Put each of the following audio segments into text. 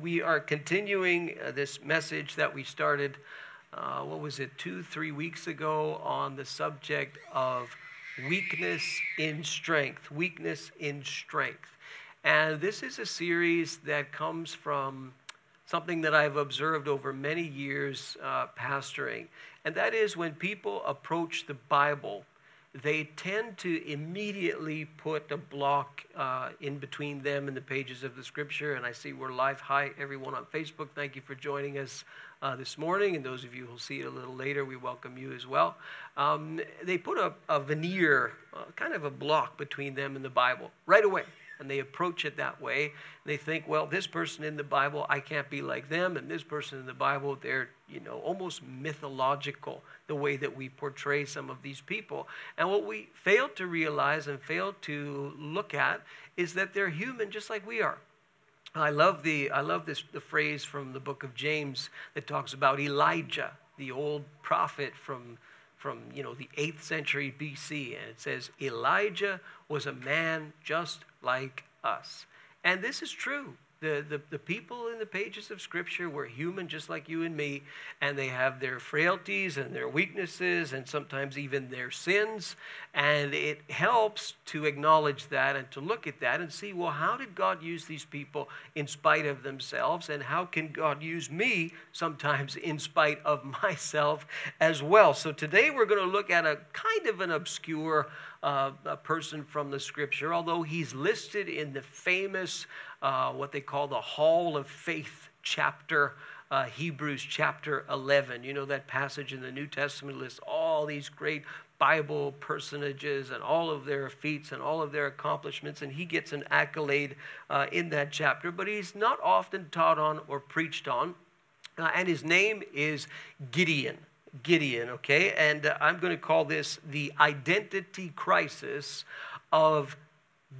We are continuing uh, this message that we started, uh, what was it, two, three weeks ago on the subject of weakness in strength. Weakness in strength. And this is a series that comes from something that I've observed over many years uh, pastoring. And that is when people approach the Bible they tend to immediately put a block uh, in between them and the pages of the scripture. And I see we're live. Hi, everyone on Facebook. Thank you for joining us uh, this morning. And those of you who'll see it a little later, we welcome you as well. Um, they put a, a veneer, uh, kind of a block between them and the Bible right away and they approach it that way. They think, well, this person in the Bible, I can't be like them, and this person in the Bible, they're, you know, almost mythological the way that we portray some of these people. And what we fail to realize and fail to look at is that they're human just like we are. I love the I love this the phrase from the book of James that talks about Elijah, the old prophet from from you know the 8th century BC and it says Elijah was a man just like us. And this is true. The, the, the people in the pages of Scripture were human just like you and me, and they have their frailties and their weaknesses and sometimes even their sins. And it helps to acknowledge that and to look at that and see, well, how did God use these people in spite of themselves? And how can God use me sometimes in spite of myself as well? So today we're going to look at a kind of an obscure uh, person from the Scripture, although he's listed in the famous uh, what they call the Hall of Faith chapter. Uh, Hebrews chapter 11. You know that passage in the New Testament lists all these great Bible personages and all of their feats and all of their accomplishments, and he gets an accolade uh, in that chapter, but he's not often taught on or preached on. Uh, and his name is Gideon. Gideon, okay? And uh, I'm going to call this the identity crisis of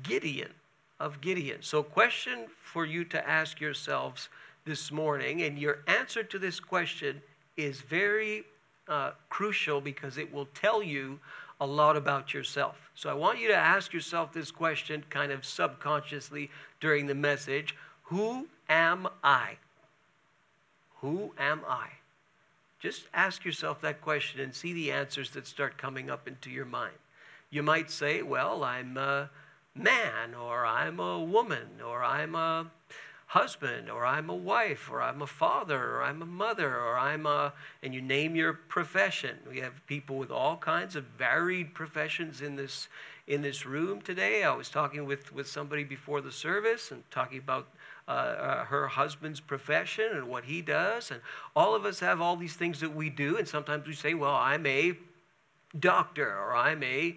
Gideon of Gideon. So, question for you to ask yourselves this morning, and your answer to this question is very uh, crucial because it will tell you a lot about yourself. So, I want you to ask yourself this question kind of subconsciously during the message Who am I? Who am I? Just ask yourself that question and see the answers that start coming up into your mind. You might say, Well, I'm. Uh, man, or I'm a woman, or I'm a husband, or I'm a wife, or I'm a father, or I'm a mother, or I'm a, and you name your profession. We have people with all kinds of varied professions in this in this room today. I was talking with, with somebody before the service and talking about uh, uh, her husband's profession and what he does. And all of us have all these things that we do. And sometimes we say, well, I'm a doctor or I'm a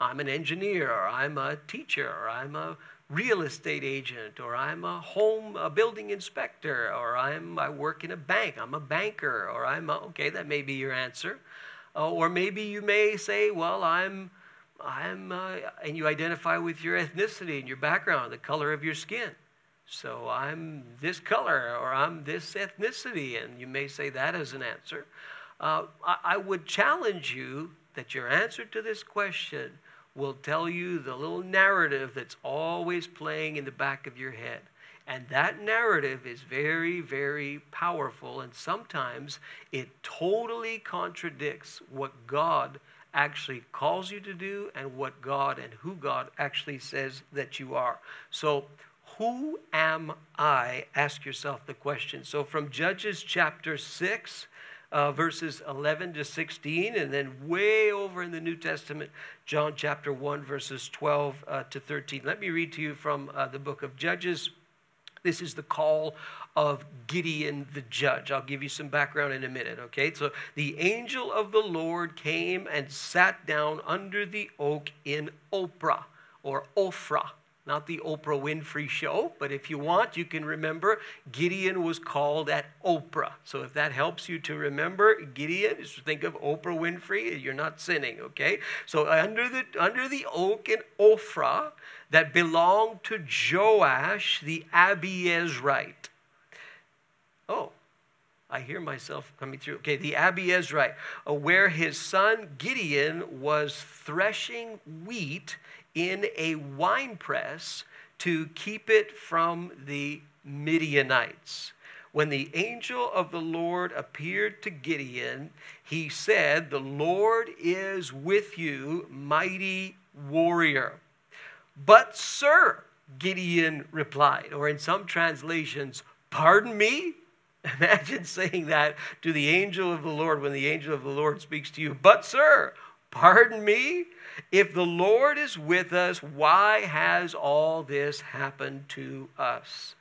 I'm an engineer, or I'm a teacher, or I'm a real estate agent, or I'm a home a building inspector, or I'm I work in a bank. I'm a banker, or I'm a, okay. That may be your answer, uh, or maybe you may say, well, I'm I'm uh, and you identify with your ethnicity and your background, the color of your skin. So I'm this color, or I'm this ethnicity, and you may say that as an answer. Uh, I, I would challenge you that your answer to this question will tell you the little narrative that's always playing in the back of your head. And that narrative is very, very powerful. And sometimes it totally contradicts what God actually calls you to do and what God and who God actually says that you are. So, who am I? Ask yourself the question. So, from Judges chapter 6, uh, verses 11 to 16, and then way over in the New Testament, John chapter 1, verses 12 uh, to 13. Let me read to you from uh, the book of Judges. This is the call of Gideon the judge. I'll give you some background in a minute, okay? So the angel of the Lord came and sat down under the oak in Ophrah or Ophrah not the Oprah Winfrey show, but if you want, you can remember Gideon was called at Oprah. So if that helps you to remember Gideon, just think of Oprah Winfrey, you're not sinning, okay? So under the under the oak in Ophrah that belonged to Joash the Abiezrite. Oh, I hear myself coming through. Okay, the Abiezrite, uh, where his son Gideon was threshing wheat in a wine press to keep it from the Midianites. When the angel of the Lord appeared to Gideon, he said, The Lord is with you, mighty warrior. But, sir, Gideon replied, or in some translations, Pardon me? Imagine saying that to the angel of the Lord when the angel of the Lord speaks to you. But, sir, pardon me? If the Lord is with us, why has all this happened to us?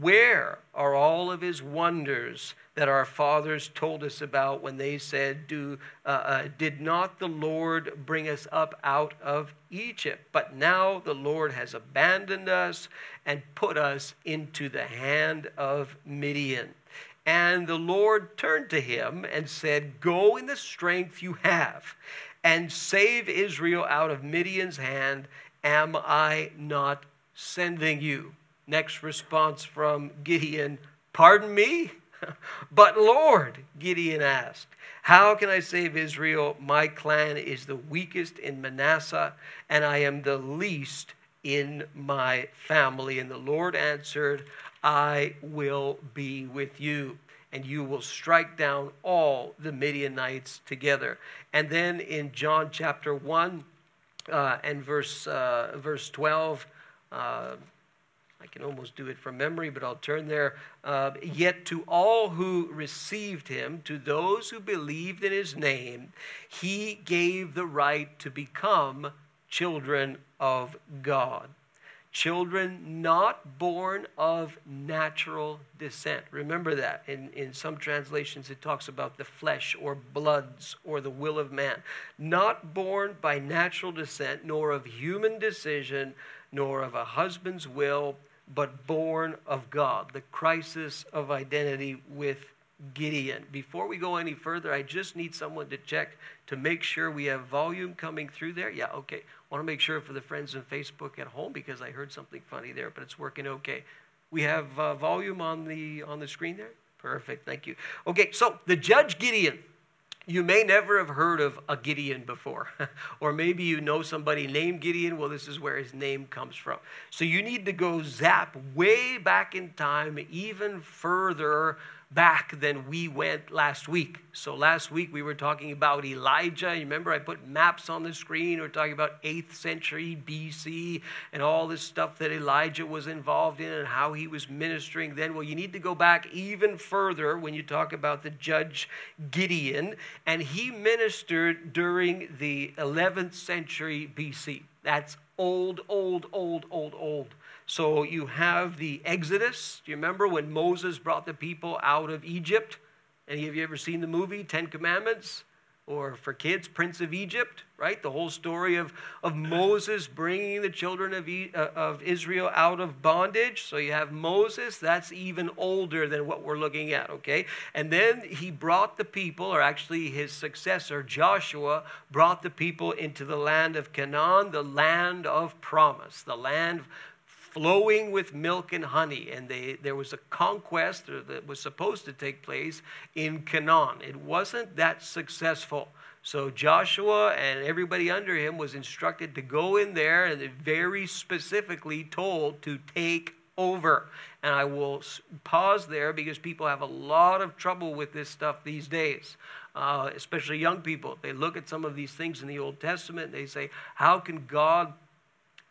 Where are all of his wonders that our fathers told us about when they said, Do, uh, uh, Did not the Lord bring us up out of Egypt? But now the Lord has abandoned us and put us into the hand of Midian. And the Lord turned to him and said, Go in the strength you have and save Israel out of Midian's hand. Am I not sending you? Next response from Gideon Pardon me? but Lord, Gideon asked, How can I save Israel? My clan is the weakest in Manasseh, and I am the least in my family. And the Lord answered, I will be with you and you will strike down all the Midianites together. And then in John chapter 1 uh, and verse, uh, verse 12, uh, I can almost do it from memory, but I'll turn there. Uh, Yet to all who received him, to those who believed in his name, he gave the right to become children of God children not born of natural descent. Remember that. In, in some translations, it talks about the flesh or bloods or the will of man. Not born by natural descent, nor of human decision, nor of a husband's will, but born of God. The crisis of identity with Gideon. Before we go any further, I just need someone to check to make sure we have volume coming through there. Yeah, okay want to make sure for the friends on Facebook at home because I heard something funny there, but it's working okay. We have uh, volume on the on the screen there. Perfect, thank you. Okay, so the judge Gideon. You may never have heard of a Gideon before, or maybe you know somebody named Gideon. Well, this is where his name comes from. So you need to go zap way back in time, even further back than we went last week. So last week we were talking about Elijah. You remember I put maps on the screen. We are talking about 8th century BC and all this stuff that Elijah was involved in and how he was ministering then. Well, you need to go back even further when you talk about the judge Gideon. And he ministered during the 11th century BC. That's old, old, old, old, old. So you have the Exodus. Do you remember when Moses brought the people out of Egypt? Any of you ever seen the movie Ten Commandments? Or for kids, Prince of Egypt, right? The whole story of, of Moses bringing the children of, e, uh, of Israel out of bondage. So you have Moses, that's even older than what we're looking at, okay? And then he brought the people, or actually his successor, Joshua, brought the people into the land of Canaan, the land of promise, the land flowing with milk and honey. And they, there was a conquest that was supposed to take place in Canaan. It wasn't that successful. So Joshua and everybody under him was instructed to go in there and very specifically told to take over. And I will pause there because people have a lot of trouble with this stuff these days. Uh, especially young people. They look at some of these things in the Old Testament and they say, How can God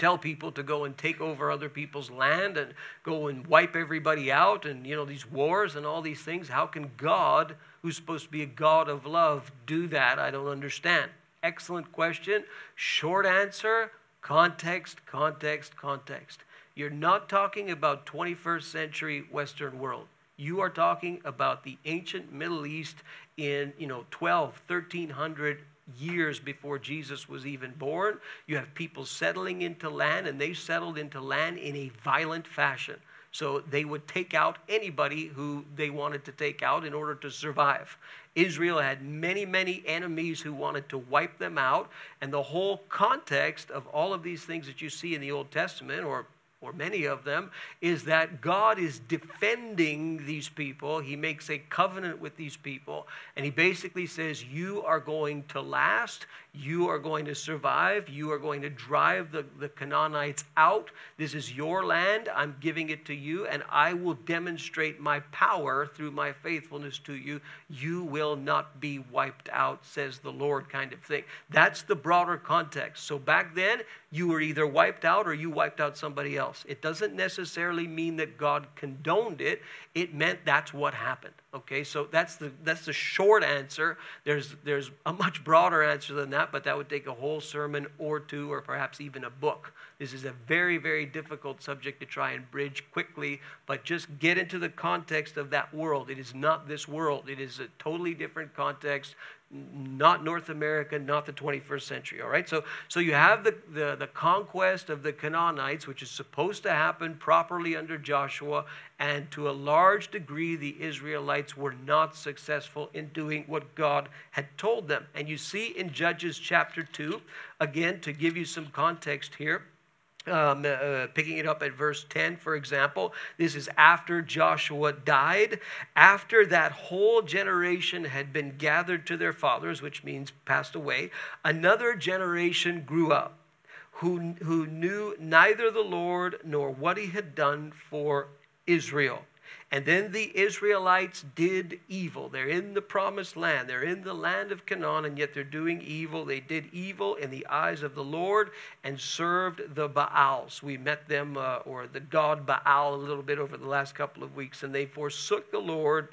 tell people to go and take over other people's land and go and wipe everybody out and you know these wars and all these things. How can god who's supposed to be a god of love do that? I don't understand. Excellent question. Short answer context context context. You're not talking about 21st century western world. You are talking about the ancient middle east in you know 12 1300 years before Jesus was even born. You have people settling into land, and they settled into land in a violent fashion. So they would take out anybody who they wanted to take out in order to survive. Israel had many, many enemies who wanted to wipe them out. And the whole context of all of these things that you see in the Old Testament, or or many of them, is that God is defending these people. He makes a covenant with these people, and he basically says, You are going to last, you are going to survive, you are going to drive the, the Canaanites out. This is your land, I'm giving it to you, and I will demonstrate my power through my faithfulness to you. You will not be wiped out, says the Lord, kind of thing. That's the broader context. So back then, you were either wiped out or you wiped out somebody else. It doesn't necessarily mean that God condoned it. It meant that's what happened. Okay, so that's the that's the short answer. There's there's a much broader answer than that, but that would take a whole sermon or two, or perhaps even a book. This is a very very difficult subject to try and bridge quickly, but just get into the context of that world. It is not this world. It is a totally different context not North America, not the 21st century. All right, so so you have the, the, the conquest of the Canaanites, which is supposed to happen properly under Joshua, and to a large degree, the Israelites were not successful in doing what God had told them. And you see in Judges chapter 2, again, to give you some context here, um, uh, picking it up at verse 10, for example, this is after Joshua died. After that whole generation had been gathered to their fathers, which means passed away, another generation grew up who, who knew neither the Lord nor what he had done for Israel. And then the Israelites did evil. They're in the promised land. They're in the land of Canaan, and yet they're doing evil. They did evil in the eyes of the Lord and served the Baals. We met them, uh, or the god Baal, a little bit over the last couple of weeks, and they forsook the Lord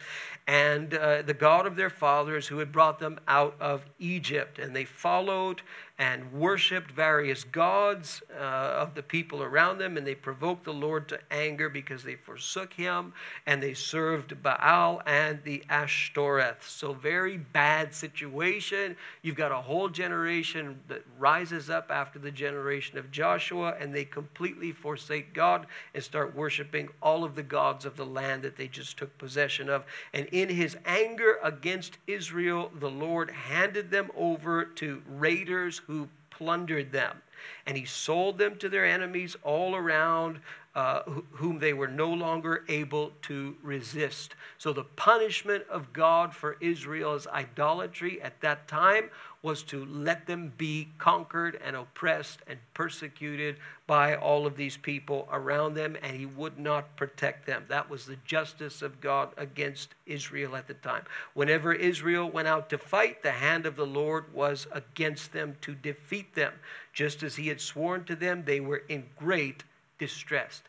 and uh, the God of their fathers who had brought them out of Egypt. And they followed and worshiped various gods uh, of the people around them, and they provoked the Lord to anger because they forsook him and they served Baal and the Ashtoreth. So, very bad situation. You've got a whole generation that rises up after the generation of Joshua, and they completely forsake God and start worshiping all of the gods of the land that they just took possession of. And in his anger against Israel, the Lord handed them over to raiders who plundered them. And he sold them to their enemies all around, uh, whom they were no longer able to resist. So the punishment of God for Israel's idolatry at that time was to let them be conquered and oppressed and persecuted by all of these people around them, and he would not protect them. That was the justice of God against Israel at the time. Whenever Israel went out to fight, the hand of the Lord was against them to defeat them. Just as he had sworn to them, they were in great distress.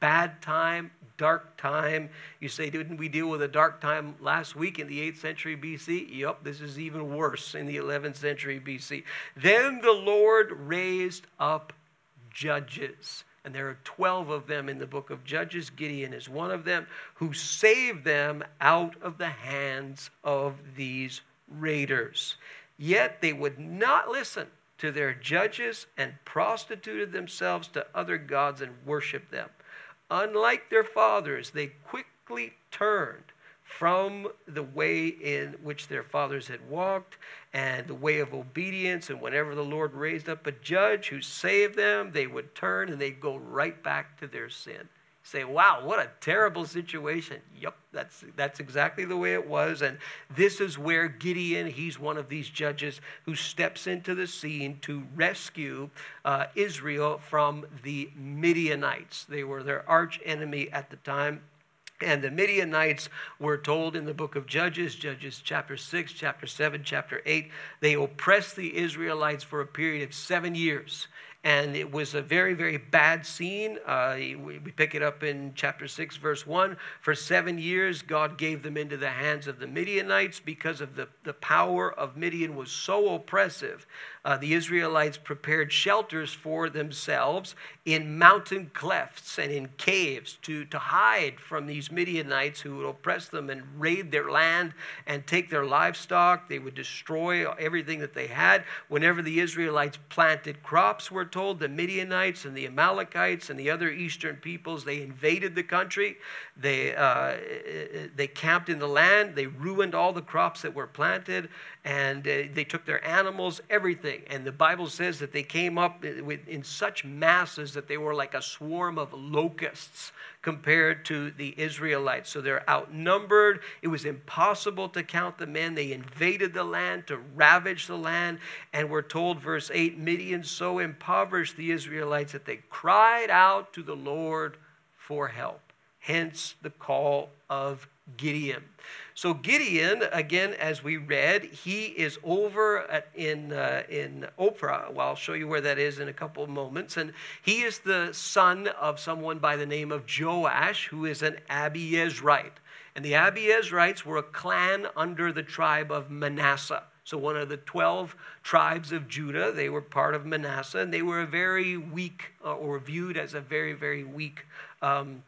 Bad time, dark time. You say, didn't we deal with a dark time last week in the 8th century BC? Yep, this is even worse in the 11th century BC. Then the Lord raised up judges. And there are 12 of them in the book of Judges. Gideon is one of them who saved them out of the hands of these raiders. Yet they would not listen to their judges and prostituted themselves to other gods and worshiped them. Unlike their fathers, they quickly turned from the way in which their fathers had walked and the way of obedience. And whenever the Lord raised up a judge who saved them, they would turn and they'd go right back to their sin say, wow, what a terrible situation. Yep, that's, that's exactly the way it was. And this is where Gideon, he's one of these judges who steps into the scene to rescue uh, Israel from the Midianites. They were their arch enemy at the time. And the Midianites were told in the book of Judges, Judges chapter 6, chapter 7, chapter 8, they oppressed the Israelites for a period of seven years and it was a very, very bad scene. Uh, we, pick it up in chapter 6, verse 1. For seven years, God gave them into the hands of the Midianites because of the, the power of Midian was so oppressive uh, the Israelites prepared shelters for themselves in mountain clefts and in caves to, to hide from these Midianites who would oppress them and raid their land and take their livestock. They would destroy everything that they had. Whenever the Israelites planted crops, we're told the Midianites and the Amalekites and the other eastern peoples, they invaded the country. They, uh, they camped in the land. They ruined all the crops that were planted. And uh, they took their animals, everything. And the Bible says that they came up in such masses that they were like a swarm of locusts compared to the Israelites. So they're outnumbered. It was impossible to count the men. They invaded the land to ravage the land. And we're told, verse 8 Midian so impoverished the Israelites that they cried out to the Lord for help. Hence the call of Gideon. So Gideon, again, as we read, he is over in uh, in Ophrah. Well, I'll show you where that is in a couple of moments. And he is the son of someone by the name of Joash, who is an Abiezrite. And the Abiezrites were a clan under the tribe of Manasseh. So one of the 12 tribes of Judah, they were part of Manasseh, and they were a very weak, uh, or viewed as a very, very weak um,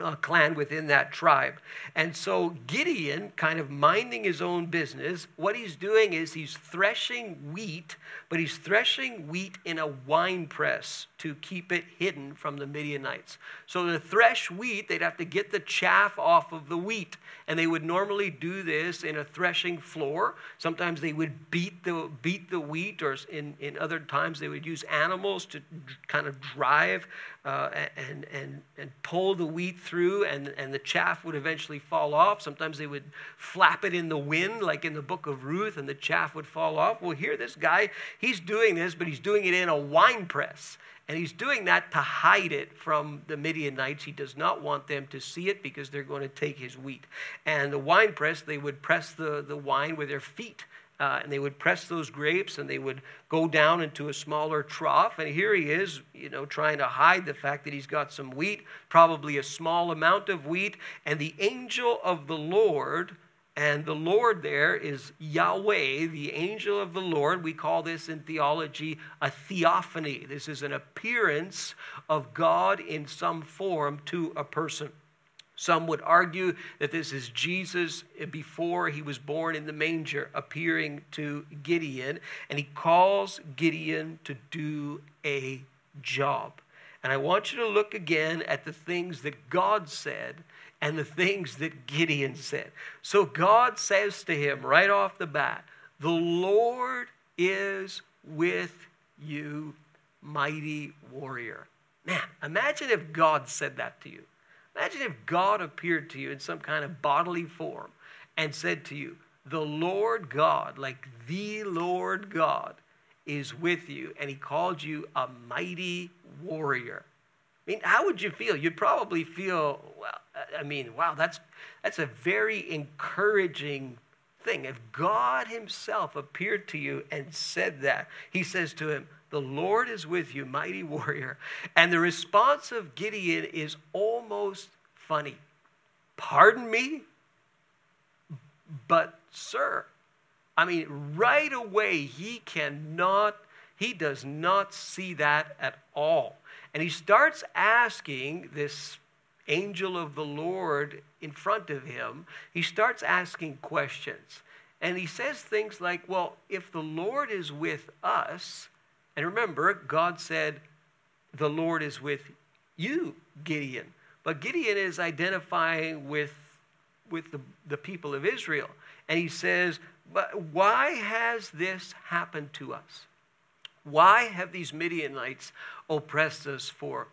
uh, clan within that tribe. And so Gideon, kind of minding his own business, what he's doing is he's threshing wheat, but he's threshing wheat in a wine press to keep it hidden from the Midianites. So to thresh wheat, they'd have to get the chaff off of the wheat. And they would normally do this in a threshing floor. Sometimes they would beat the, beat the wheat, or in, in other times they would use animals to kind of drive uh, and, and, and pull the wheat through, and, and the chaff would eventually fall off. Sometimes they would flap it in the wind, like in the book of Ruth, and the chaff would fall off. Well, here, this guy, he's doing this, but he's doing it in a wine press. And he's doing that to hide it from the Midianites. He does not want them to see it because they're going to take his wheat. And the wine press, they would press the, the wine with their feet. Uh, and they would press those grapes and they would go down into a smaller trough. And here he is, you know, trying to hide the fact that he's got some wheat, probably a small amount of wheat. And the angel of the Lord, and the Lord there is Yahweh, the angel of the Lord. We call this in theology a theophany. This is an appearance of God in some form to a person. Some would argue that this is Jesus before he was born in the manger appearing to Gideon, and he calls Gideon to do a job. And I want you to look again at the things that God said and the things that Gideon said. So God says to him right off the bat, The Lord is with you, mighty warrior. Man, imagine if God said that to you. Imagine if God appeared to you in some kind of bodily form and said to you, The Lord God, like the Lord God, is with you, and He called you a mighty warrior. I mean, how would you feel? You'd probably feel, well, I mean, wow, that's, that's a very encouraging thing. If God Himself appeared to you and said that, He says to him, the Lord is with you, mighty warrior. And the response of Gideon is almost funny. Pardon me? But, sir, I mean, right away, he cannot, he does not see that at all. And he starts asking this angel of the Lord in front of him, he starts asking questions. And he says things like, Well, if the Lord is with us, and remember, God said, The Lord is with you, Gideon. But Gideon is identifying with, with the, the people of Israel. And he says, But why has this happened to us? Why have these Midianites oppressed us for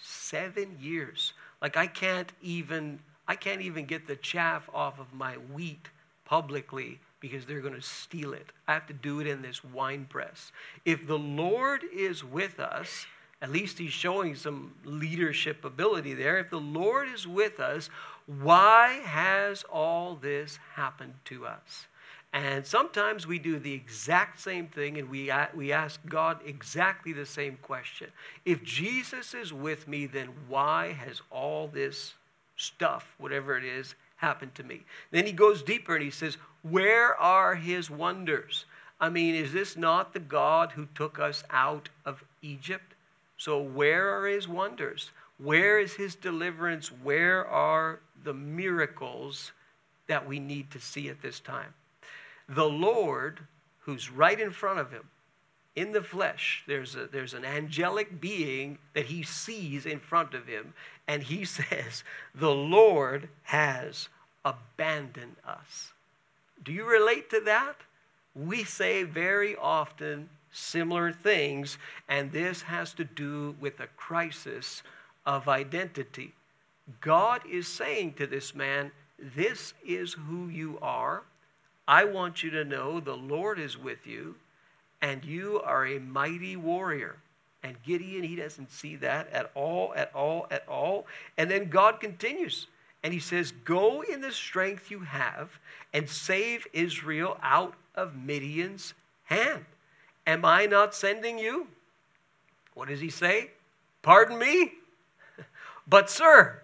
seven years? Like I can't even I can't even get the chaff off of my wheat publicly because they're going to steal it. I have to do it in this wine press. If the Lord is with us, at least he's showing some leadership ability there. If the Lord is with us, why has all this happened to us? And sometimes we do the exact same thing and we, we ask God exactly the same question. If Jesus is with me, then why has all this stuff, whatever it is, happened to me? Then he goes deeper and he says, where are his wonders? I mean, is this not the God who took us out of Egypt? So, where are his wonders? Where is his deliverance? Where are the miracles that we need to see at this time? The Lord, who's right in front of him, in the flesh. There's, a, there's an angelic being that he sees in front of him, and he says, The Lord has abandoned us. Do you relate to that? We say very often similar things, and this has to do with a crisis of identity. God is saying to this man, This is who you are. I want you to know the Lord is with you, and you are a mighty warrior. And Gideon, he doesn't see that at all, at all, at all. And then God continues. And he says, Go in the strength you have and save Israel out of Midian's hand. Am I not sending you? What does he say? Pardon me? but, sir,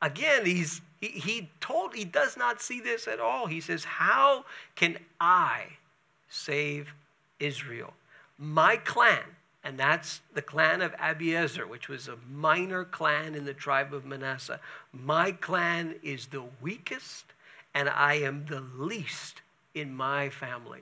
again, he's, he, he told, he does not see this at all. He says, How can I save Israel? My clan, and that's the clan of Abiezer, which was a minor clan in the tribe of Manasseh. My clan is the weakest, and I am the least in my family.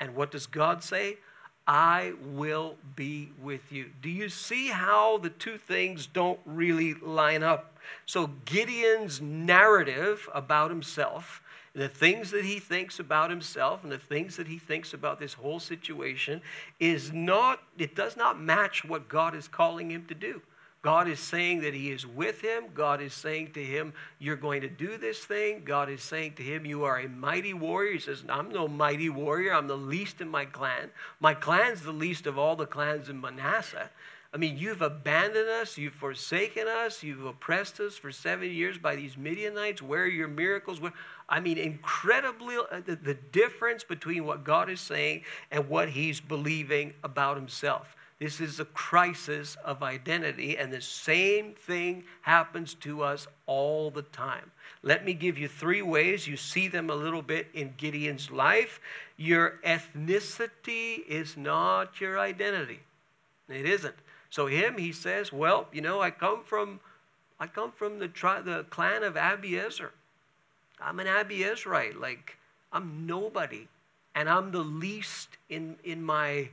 And what does God say? I will be with you. Do you see how the two things don't really line up? So, Gideon's narrative about himself, the things that he thinks about himself, and the things that he thinks about this whole situation is not, it does not match what God is calling him to do. God is saying that He is with him. God is saying to him, You're going to do this thing. God is saying to him, You are a mighty warrior. He says, I'm no mighty warrior. I'm the least in my clan. My clan's the least of all the clans in Manasseh. I mean, you've abandoned us, you've forsaken us, you've oppressed us for seven years by these Midianites. Where are your miracles? Where, I mean, incredibly, uh, the, the difference between what God is saying and what he's believing about himself. This is a crisis of identity, and the same thing happens to us all the time. Let me give you three ways. You see them a little bit in Gideon's life. Your ethnicity is not your identity. It isn't. So him, he says, well, you know, I come from, I come from the tri- the clan of Abiezer. I'm an Abiezerite. Like I'm nobody, and I'm the least in in my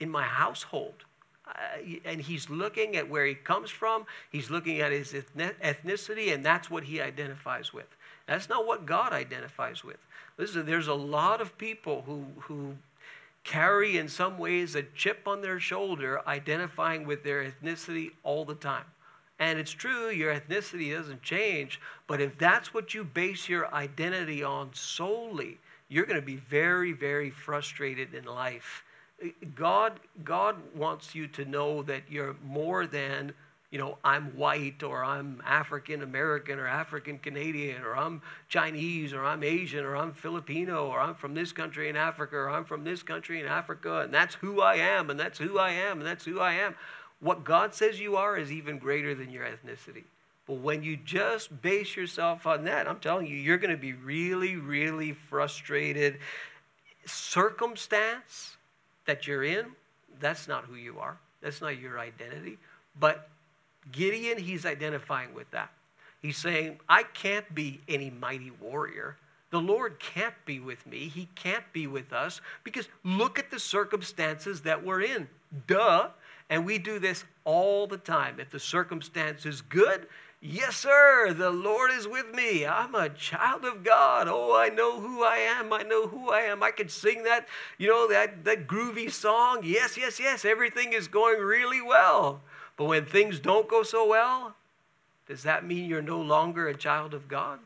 in my household. Uh, and he's looking at where he comes from, he's looking at his ethnicity, and that's what he identifies with. That's not what God identifies with. Listen, there's a lot of people who, who carry, in some ways, a chip on their shoulder identifying with their ethnicity all the time. And it's true, your ethnicity doesn't change, but if that's what you base your identity on solely, you're going to be very, very frustrated in life eh, God, God wants you to know that you're more than, you know, I'm white or I'm African American or African Canadian or I'm Chinese or I'm Asian or I'm Filipino or I'm from this country in Africa or I'm from this country in Africa and that's who I am and that's who I am and that's who I am. What God says you are is even greater than your ethnicity. But when you just base yourself on that, I'm telling you, you're going to be really, really frustrated. Circumstance, that you're in, that's not who you are. That's not your identity. But Gideon, he's identifying with that. He's saying, I can't be any mighty warrior. The Lord can't be with me. He can't be with us because look at the circumstances that we're in. Duh. And we do this all the time. If the circumstance is good, Yes, sir, the Lord is with me. I'm a child of God. Oh, I know who I am. I know who I am. I can sing that, you know, that, that groovy song. Yes, yes, yes, everything is going really well. But when things don't go so well, does that mean you're no longer a child of God?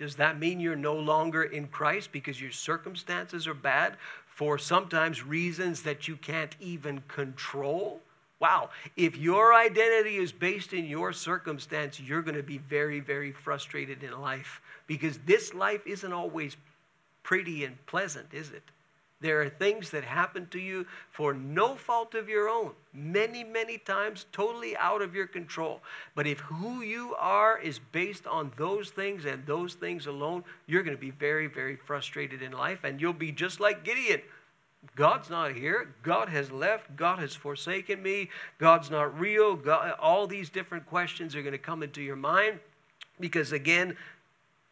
Does that mean you're no longer in Christ because your circumstances are bad for sometimes reasons that you can't even control? Wow, if your identity is based in your circumstance, you're going to be very, very frustrated in life because this life isn't always pretty and pleasant, is it? There are things that happen to you for no fault of your own, many, many times totally out of your control. But if who you are is based on those things and those things alone, you're going to be very, very frustrated in life and you'll be just like Gideon God's not here. God has left. God has forsaken me. God's not real. God, all these different questions are going to come into your mind because, again,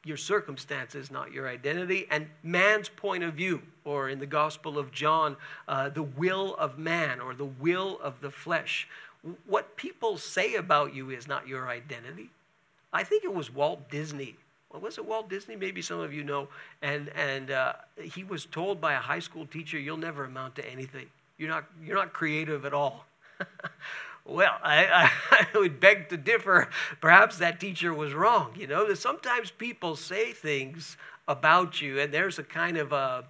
your circumstances, not your identity, and man's point of view, or in the Gospel of John, uh, the will of man or the will of the flesh. What people say about you is not your identity. I think it was Walt Disney. Well, was it Walt Disney? Maybe some of you know. And, and uh, he was told by a high school teacher, You'll never amount to anything. You're not, you're not creative at all. well, I, I, would beg to differ. Perhaps that teacher was wrong. You know, sometimes people say things about you, and there's a kind of a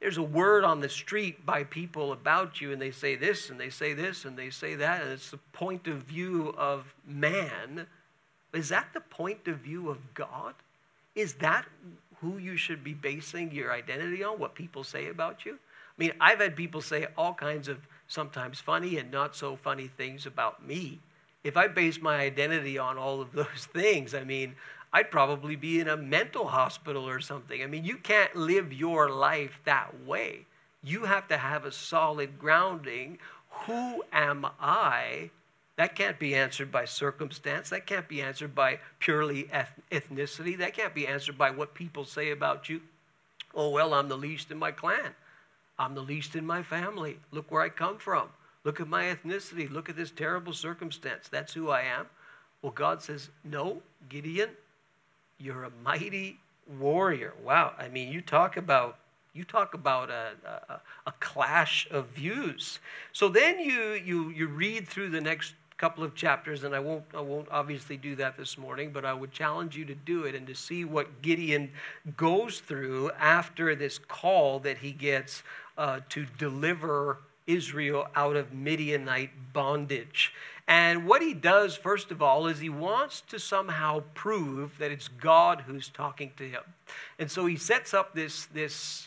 there's a word on the street by people about you, and they say this, and they say this, and they say that, and it's the point of view of man. Is that the point of view of God? Is that who you should be basing your identity on? What people say about you? I mean, I've had people say all kinds of sometimes funny and not so funny things about me. If I base my identity on all of those things, I mean, I'd probably be in a mental hospital or something. I mean, you can't live your life that way. You have to have a solid grounding. Who am I? That can't be answered by circumstance. That can't be answered by purely ethnicity. That can't be answered by what people say about you. Oh, well, I'm the least in my clan. I'm the least in my family. Look where I come from. Look at my ethnicity. Look at this terrible circumstance. That's who I am. Well, God says, No, Gideon, you're a mighty warrior. Wow. I mean, you talk about you talk about a, a, a, clash of views. So then you, you, you read through the next couple of chapters, and I won't, I won't obviously do that this morning, but I would challenge you to do it and to see what Gideon goes through after this call that he gets uh, to deliver Israel out of Midianite bondage. And what he does, first of all, is he wants to somehow prove that it's God who's talking to him. And so he sets up this, this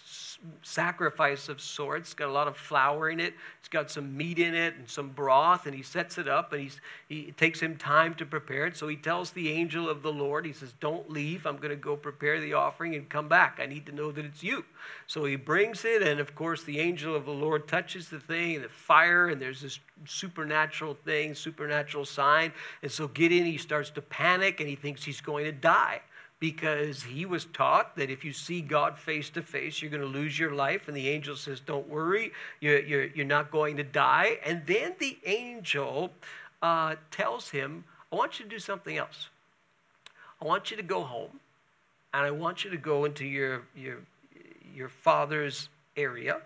sacrifice of sorts. Got a lot of flour in it. Got some meat in it and some broth, and he sets it up, and he's, he takes him time to prepare it. So he tells the angel of the Lord, he says, "Don't leave. I'm going to go prepare the offering and come back. I need to know that it's you." So he brings it, and of course, the angel of the Lord touches the thing, and the fire, and there's this supernatural thing, supernatural sign. And so Gideon, he starts to panic, and he thinks he's going to die because he was taught that if you see God face to face, you're going to lose your life. And the angel says, Don't worry, you're, you're, you're not going to die. And then the angel uh, tells him, I want you to do something else. I want you to go home, and I want you to go into your, your, your father's area.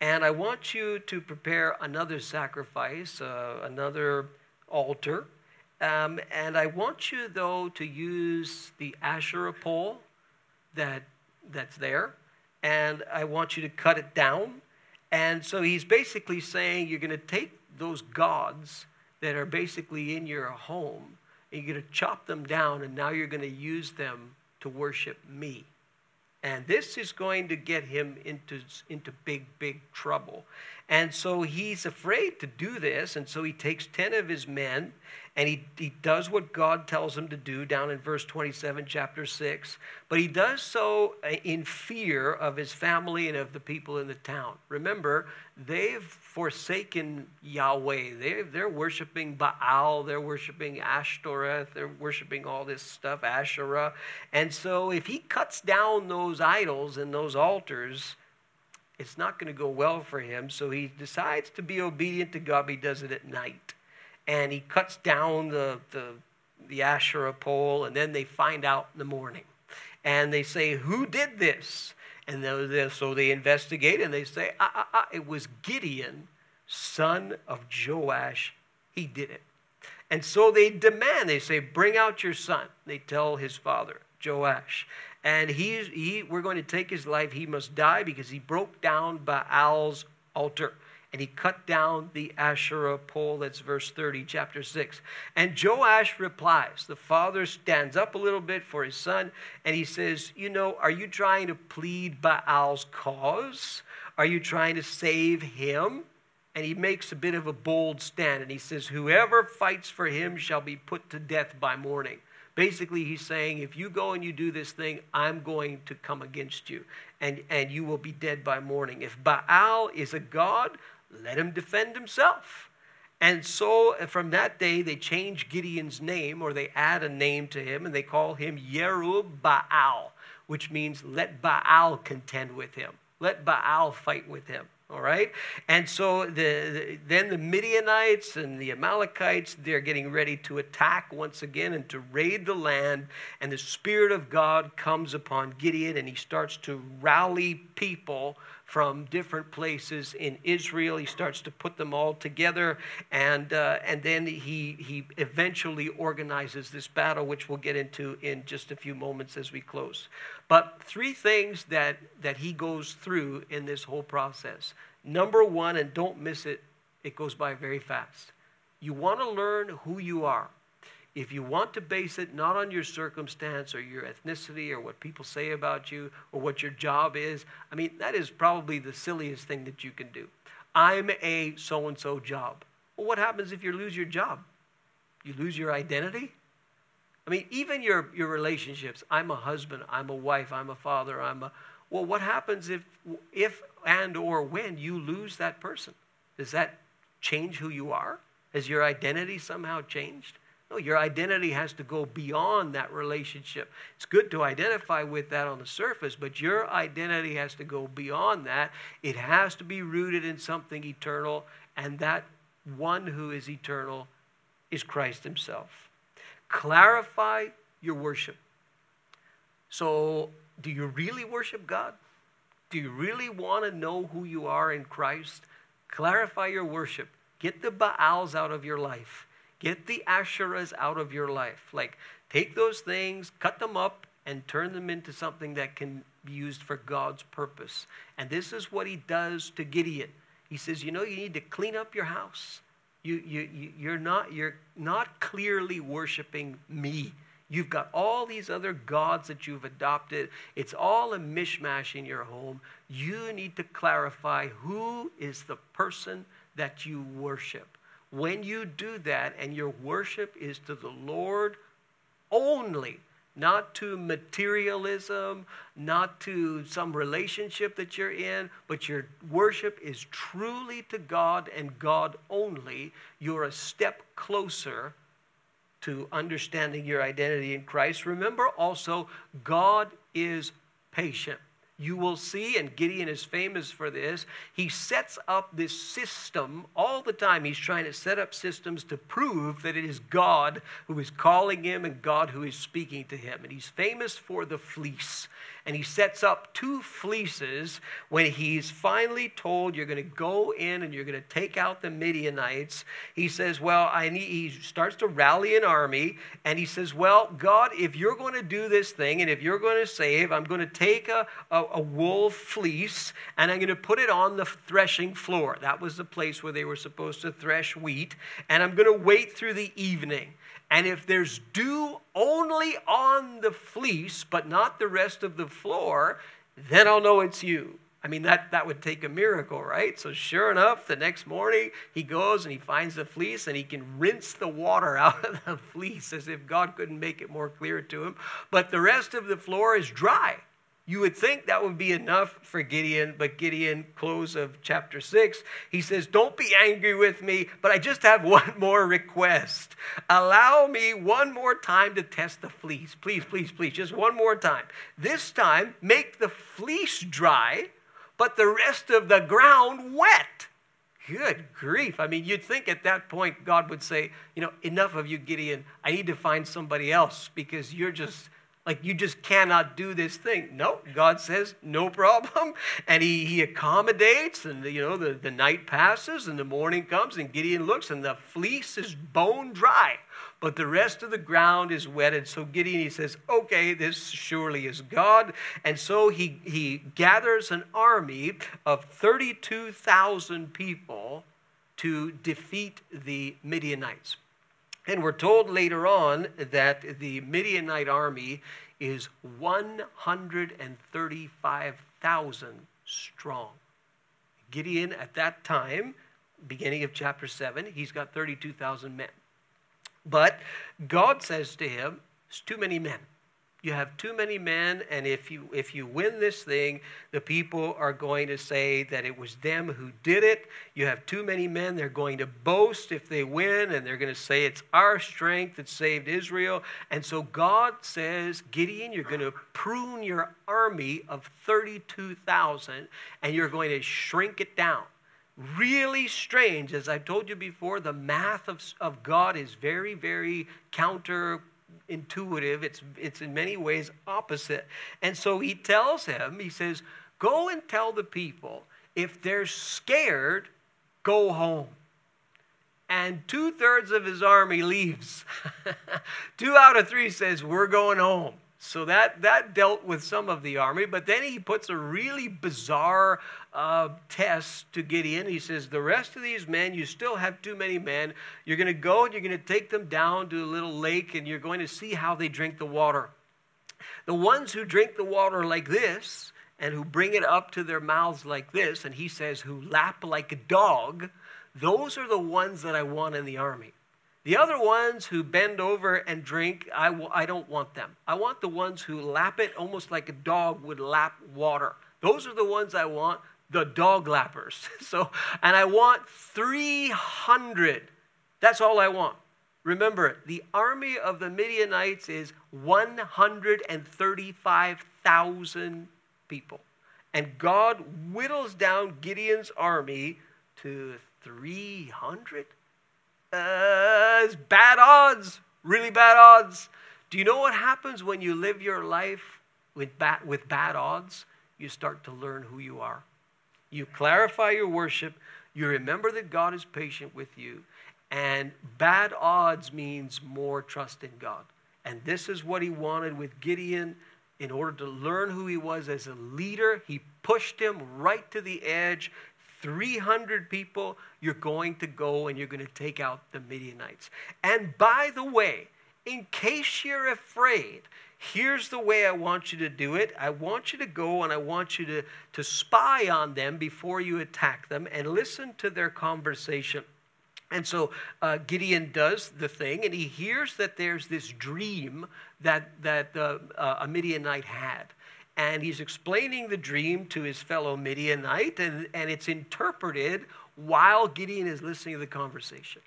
And I want you to prepare another sacrifice, uh, another altar um, and I want you, though, to use the Asherah pole that, that's there, and I want you to cut it down. And so he's basically saying you're going to take those gods that are basically in your home, and you're going to chop them down, and now you're going to use them to worship me. And this is going to get him into, into big, big trouble. And so he's afraid to do this. And so he takes 10 of his men and he, he does what God tells him to do down in verse 27, chapter 6. But he does so uh, in fear of his family and of the people in the town. Remember, they've forsaken Yahweh. They're, they're worshiping Baal, they're worshiping Ashtoreth, they're worshiping all this stuff, Asherah. And so if he cuts down those idols and those altars, it's not going to go well for him. So he decides to be obedient to God, he does it at night and he cuts down the, the, the Asherah pole, and then they find out in the morning. And they say, Who did this? And so they investigate and they say, ah, ah, ah, It was Gideon, son of Joash. He did it. And so they demand, they say, Bring out your son. They tell his father, Joash. And he, he, we're going to take his life. He must die because he broke down Baal's altar and he cut down the Asherah pole. That's verse 30, chapter 6. And Joash replies. The father stands up a little bit for his son, and he says, You know, are you trying to plead Baal's cause? Are you trying to save him? And he makes a bit of a bold stand, and he says, Whoever fights for him shall be put to death by morning. Basically, he's saying, if you go and you do this thing, I'm going to come against you, and, and you will be dead by morning. If Baal is a god, let him defend himself. And so uh, from that day, they change Gideon's name or they add a name to him and they call him Yerubbaal, which means let Baal contend with him. Let Baal fight with him. All right? And so the, the, then the Midianites and the Amalekites, they're getting ready to attack once again and to raid the land. And the Spirit of God comes upon Gideon and he starts to rally people from different places in Israel. He starts to put them all together, and, uh, and then he, he eventually organizes this battle, which we'll get into in just a few moments as we close. But three things that, that he goes through in this whole process. Number one, and don't miss it, it goes by very fast. You want to learn who you are if you want to base it not on your circumstance or your ethnicity or what people say about you or what your job is, I mean, that is probably the silliest thing that you can do. I'm a so and so job. Well, what happens if you lose your job? You lose your identity? I mean, even your, your relationships. I'm a husband, I'm a wife, I'm a father, I'm a. Well, what happens if, if and or when you lose that person? Does that change who you are? Has your identity somehow changed? No, your identity has to go beyond that relationship. It's good to identify with that on the surface, but your identity has to go beyond that. It has to be rooted in something eternal, and that one who is eternal is Christ Himself. Clarify your worship. So, do you really worship God? Do you really want to know who you are in Christ? Clarify your worship. Get the Baals out of your life. Get the Asherahs out of your life. Like, take those things, cut them up, and turn them into something that can be used for God's purpose. And this is what he does to Gideon. He says, You know, you need to clean up your house. You, you, you're, not, you're not clearly worshiping me. You've got all these other gods that you've adopted. It's all a mishmash in your home. You need to clarify who is the person that you worship. When you do that and your worship is to the Lord only, not to materialism, not to some relationship that you're in, but your worship is truly to God and God only, you're a step closer to understanding your identity in Christ. Remember also, God is patient you will see, and Gideon is famous for this, he sets up this system all the time. He's trying to set up systems to prove that it is God who is calling him and God who is speaking to him. And he's famous for the fleece and he sets up two fleeces when he's finally told you're going to go in and you're going to take out the Midianites. He says, Well, I need, he starts to rally an army and he says, Well, God, if you're going to do this thing and if you're going to save, I'm going to take a, a, a wool fleece and I'm going to put it on the threshing floor. That was the place where they were supposed to thresh wheat. And I'm going to wait through the evening. And if there's dew only on the fleece, but not the rest of the floor, then I'll know it's you. I mean, that, that would take a miracle, right? So, sure enough, the next morning he goes and he finds the fleece and he can rinse the water out of the fleece as if God couldn't make it more clear to him. But the rest of the floor is dry. You would think that would be enough for Gideon, but Gideon, close of chapter 6, he says, Don't be angry with me, but I just have one more request. Allow me one more time to test the fleece. Please, please, please, just one more time. This time, make the fleece dry, but the rest of the ground wet. Good grief. I mean, you'd think at that point God would say, You know, enough of you, Gideon. I need to find somebody else because you're just like you just cannot do this thing. No, God says, no problem. And he, he accommodates, and you know, the, the night passes and the morning comes, and Gideon looks, and the fleece is bone dry. But the rest of the ground is wetted. So Gideon, he says, okay, this surely is God. And so he, he gathers an army of 32,000 people to defeat the Midianites. And we're told later on that the Midianite army is 135,000 strong. Gideon, at that time, beginning of chapter 7, he's got 32,000 men. But God says to him, It's too many men. You have too many men, and if you if you win this thing, the people are going to say that it was them who did it. You have too many men, they're going to boast if they win, and they're going to say it's our strength that saved Israel. And so God says, Gideon, you're going to prune your army of 32,000, and you're going to shrink it down really strange. As I've told you before, the math of, of God is very, very counter intuitive. It's, it's in many ways opposite. And so he tells him, he says, Go and tell the people, if they're scared, go home. And two thirds of his army leaves. Two out of three says, We're going home. So that, that dealt with some of the army, but then he puts a really bizarre uh, test to Gideon. He says, The rest of these men, you still have too many men. You're going to go and you're going to take them down to a little lake and you're going to see how they drink the water. The ones who drink the water like this and who bring it up to their mouths like this, and he says, who lap like a dog, those are the ones that I want in the army. The other ones who bend over and drink, I w- I don't want them. I want the ones who lap it almost like a dog would lap water. Those are the ones I want, the dog lappers. So, and I want 300. That's all I want. Remember, the army of the Midianites is 135,000 people. And God whittles down Gideon's army to 300? It's bad odds, really bad odds. Do you know what happens when you live your life with bad, with bad odds? You start to learn who you are. You clarify your worship. You remember that God is patient with you. And bad odds means more trust in God. And this is what he wanted with Gideon in order to learn who he was as a leader. He pushed him right to the edge 300 people, you're going to go and you're going to take out the Midianites. And by the way, in case you're afraid, here's the way I want you to do it. I want you to go and I want you to, to spy on them before you attack them and listen to their conversation. And so uh, Gideon does the thing, and he hears that there's this dream that, that uh, uh, a Midianite had and he's explaining the dream to his fellow Midianite, and, and it's interpreted while Gideon is listening to the conversation.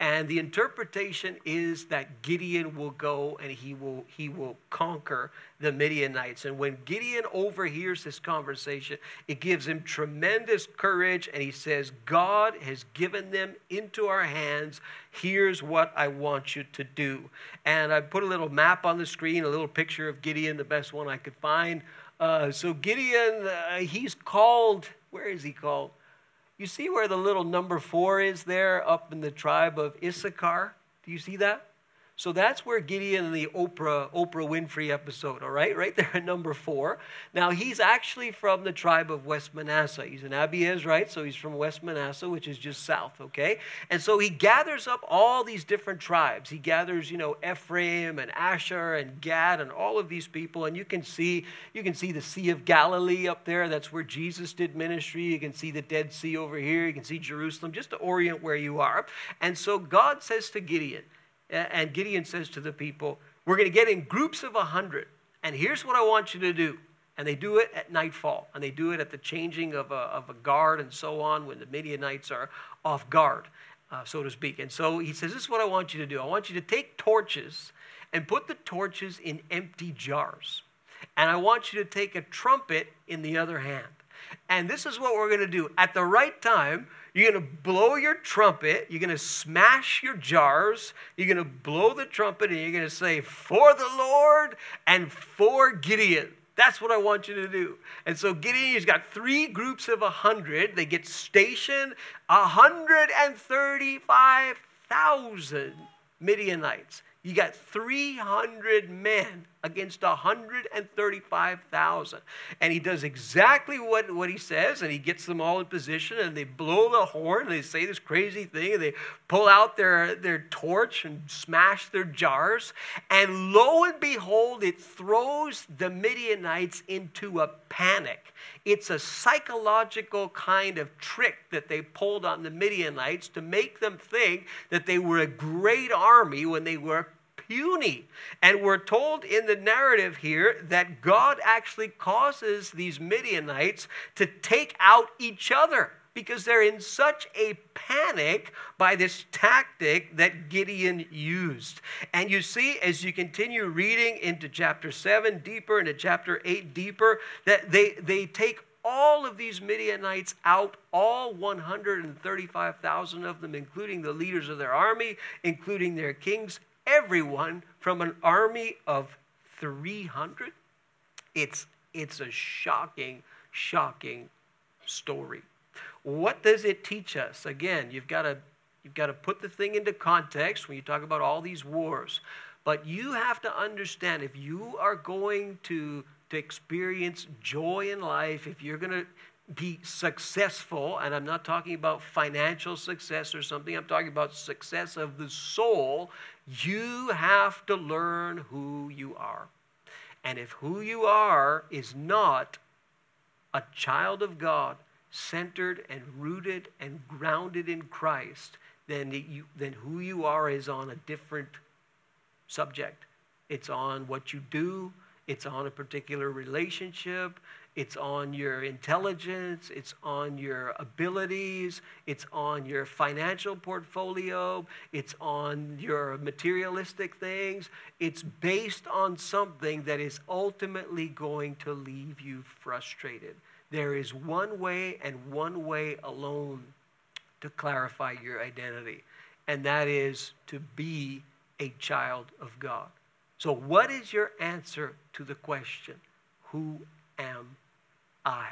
And the interpretation is that Gideon will go and he will, he will conquer the Midianites. And when Gideon overhears this conversation, it gives him tremendous courage. And he says, God has given them into our hands. Here's what I want you to do. And I put a little map on the screen, a little picture of Gideon, the best one I could find. Uh, so Gideon, uh, he's called, where is he called? You see where the little number four is there up in the tribe of Issachar? Do you see that? So that's where Gideon and the Oprah, Oprah Winfrey episode, all right? Right there at number four. Now, he's actually from the tribe of West Manasseh. He's an Abiezrite, so he's from West Manasseh, which is just south, okay? And so he gathers up all these different tribes. He gathers, you know, Ephraim and Asher and Gad and all of these people. And you can see, you can see the Sea of Galilee up there. That's where Jesus did ministry. You can see the Dead Sea over here. You can see Jerusalem, just to orient where you are. And so God says to Gideon, and Gideon says to the people, We're going to get in groups of a 100. And here's what I want you to do. And they do it at nightfall. And they do it at the changing of a, of a guard and so on when the Midianites are off guard, uh, so to speak. And so he says, This is what I want you to do. I want you to take torches and put the torches in empty jars. And I want you to take a trumpet in the other hand. And this is what we're going to do. At the right time, you're going to blow your trumpet. You're going to smash your jars. You're going to blow the trumpet and you're going to say, For the Lord and for Gideon. That's what I want you to do. And so Gideon, he's got three groups of a 100. They get stationed 135,000 Midianites. You got 300 men against 135,000. And he does exactly what, what he says, and he gets them all in position, and they blow the horn, and they say this crazy thing, and they pull out their, their torch and smash their jars. And lo and behold, it throws the Midianites into a panic. It's a psychological kind of trick that they pulled on the Midianites to make them think that they were a great army when they were puny. And we're told in the narrative here that God actually causes these Midianites to take out each other because they're in such a panic by this tactic that Gideon used. And you see, as you continue reading into chapter 7 deeper, into chapter 8 deeper, that they, they take all of these Midianites out, all 135,000 of them, including the leaders of their army, including their kings, everyone from an army of 300. It's, it's a shocking, shocking story. What does it teach us? Again, you've got to you've got to put the thing into context when you talk about all these wars. But you have to understand if you are going to, to experience joy in life, if you're going to be successful, and I'm not talking about financial success or something, I'm talking about success of the soul, you have to learn who you are. And if who you are is not a child of God, centered and rooted and grounded in Christ, then, you, then who you are is on a different subject. It's on what you do, it's on a particular relationship, it's on your intelligence, it's on your abilities, it's on your financial portfolio, it's on your materialistic things. It's based on something that is ultimately going to leave you frustrated. There is one way and one way alone to clarify your identity, and that is to be a child of God. So, what is your answer to the question, Who am I?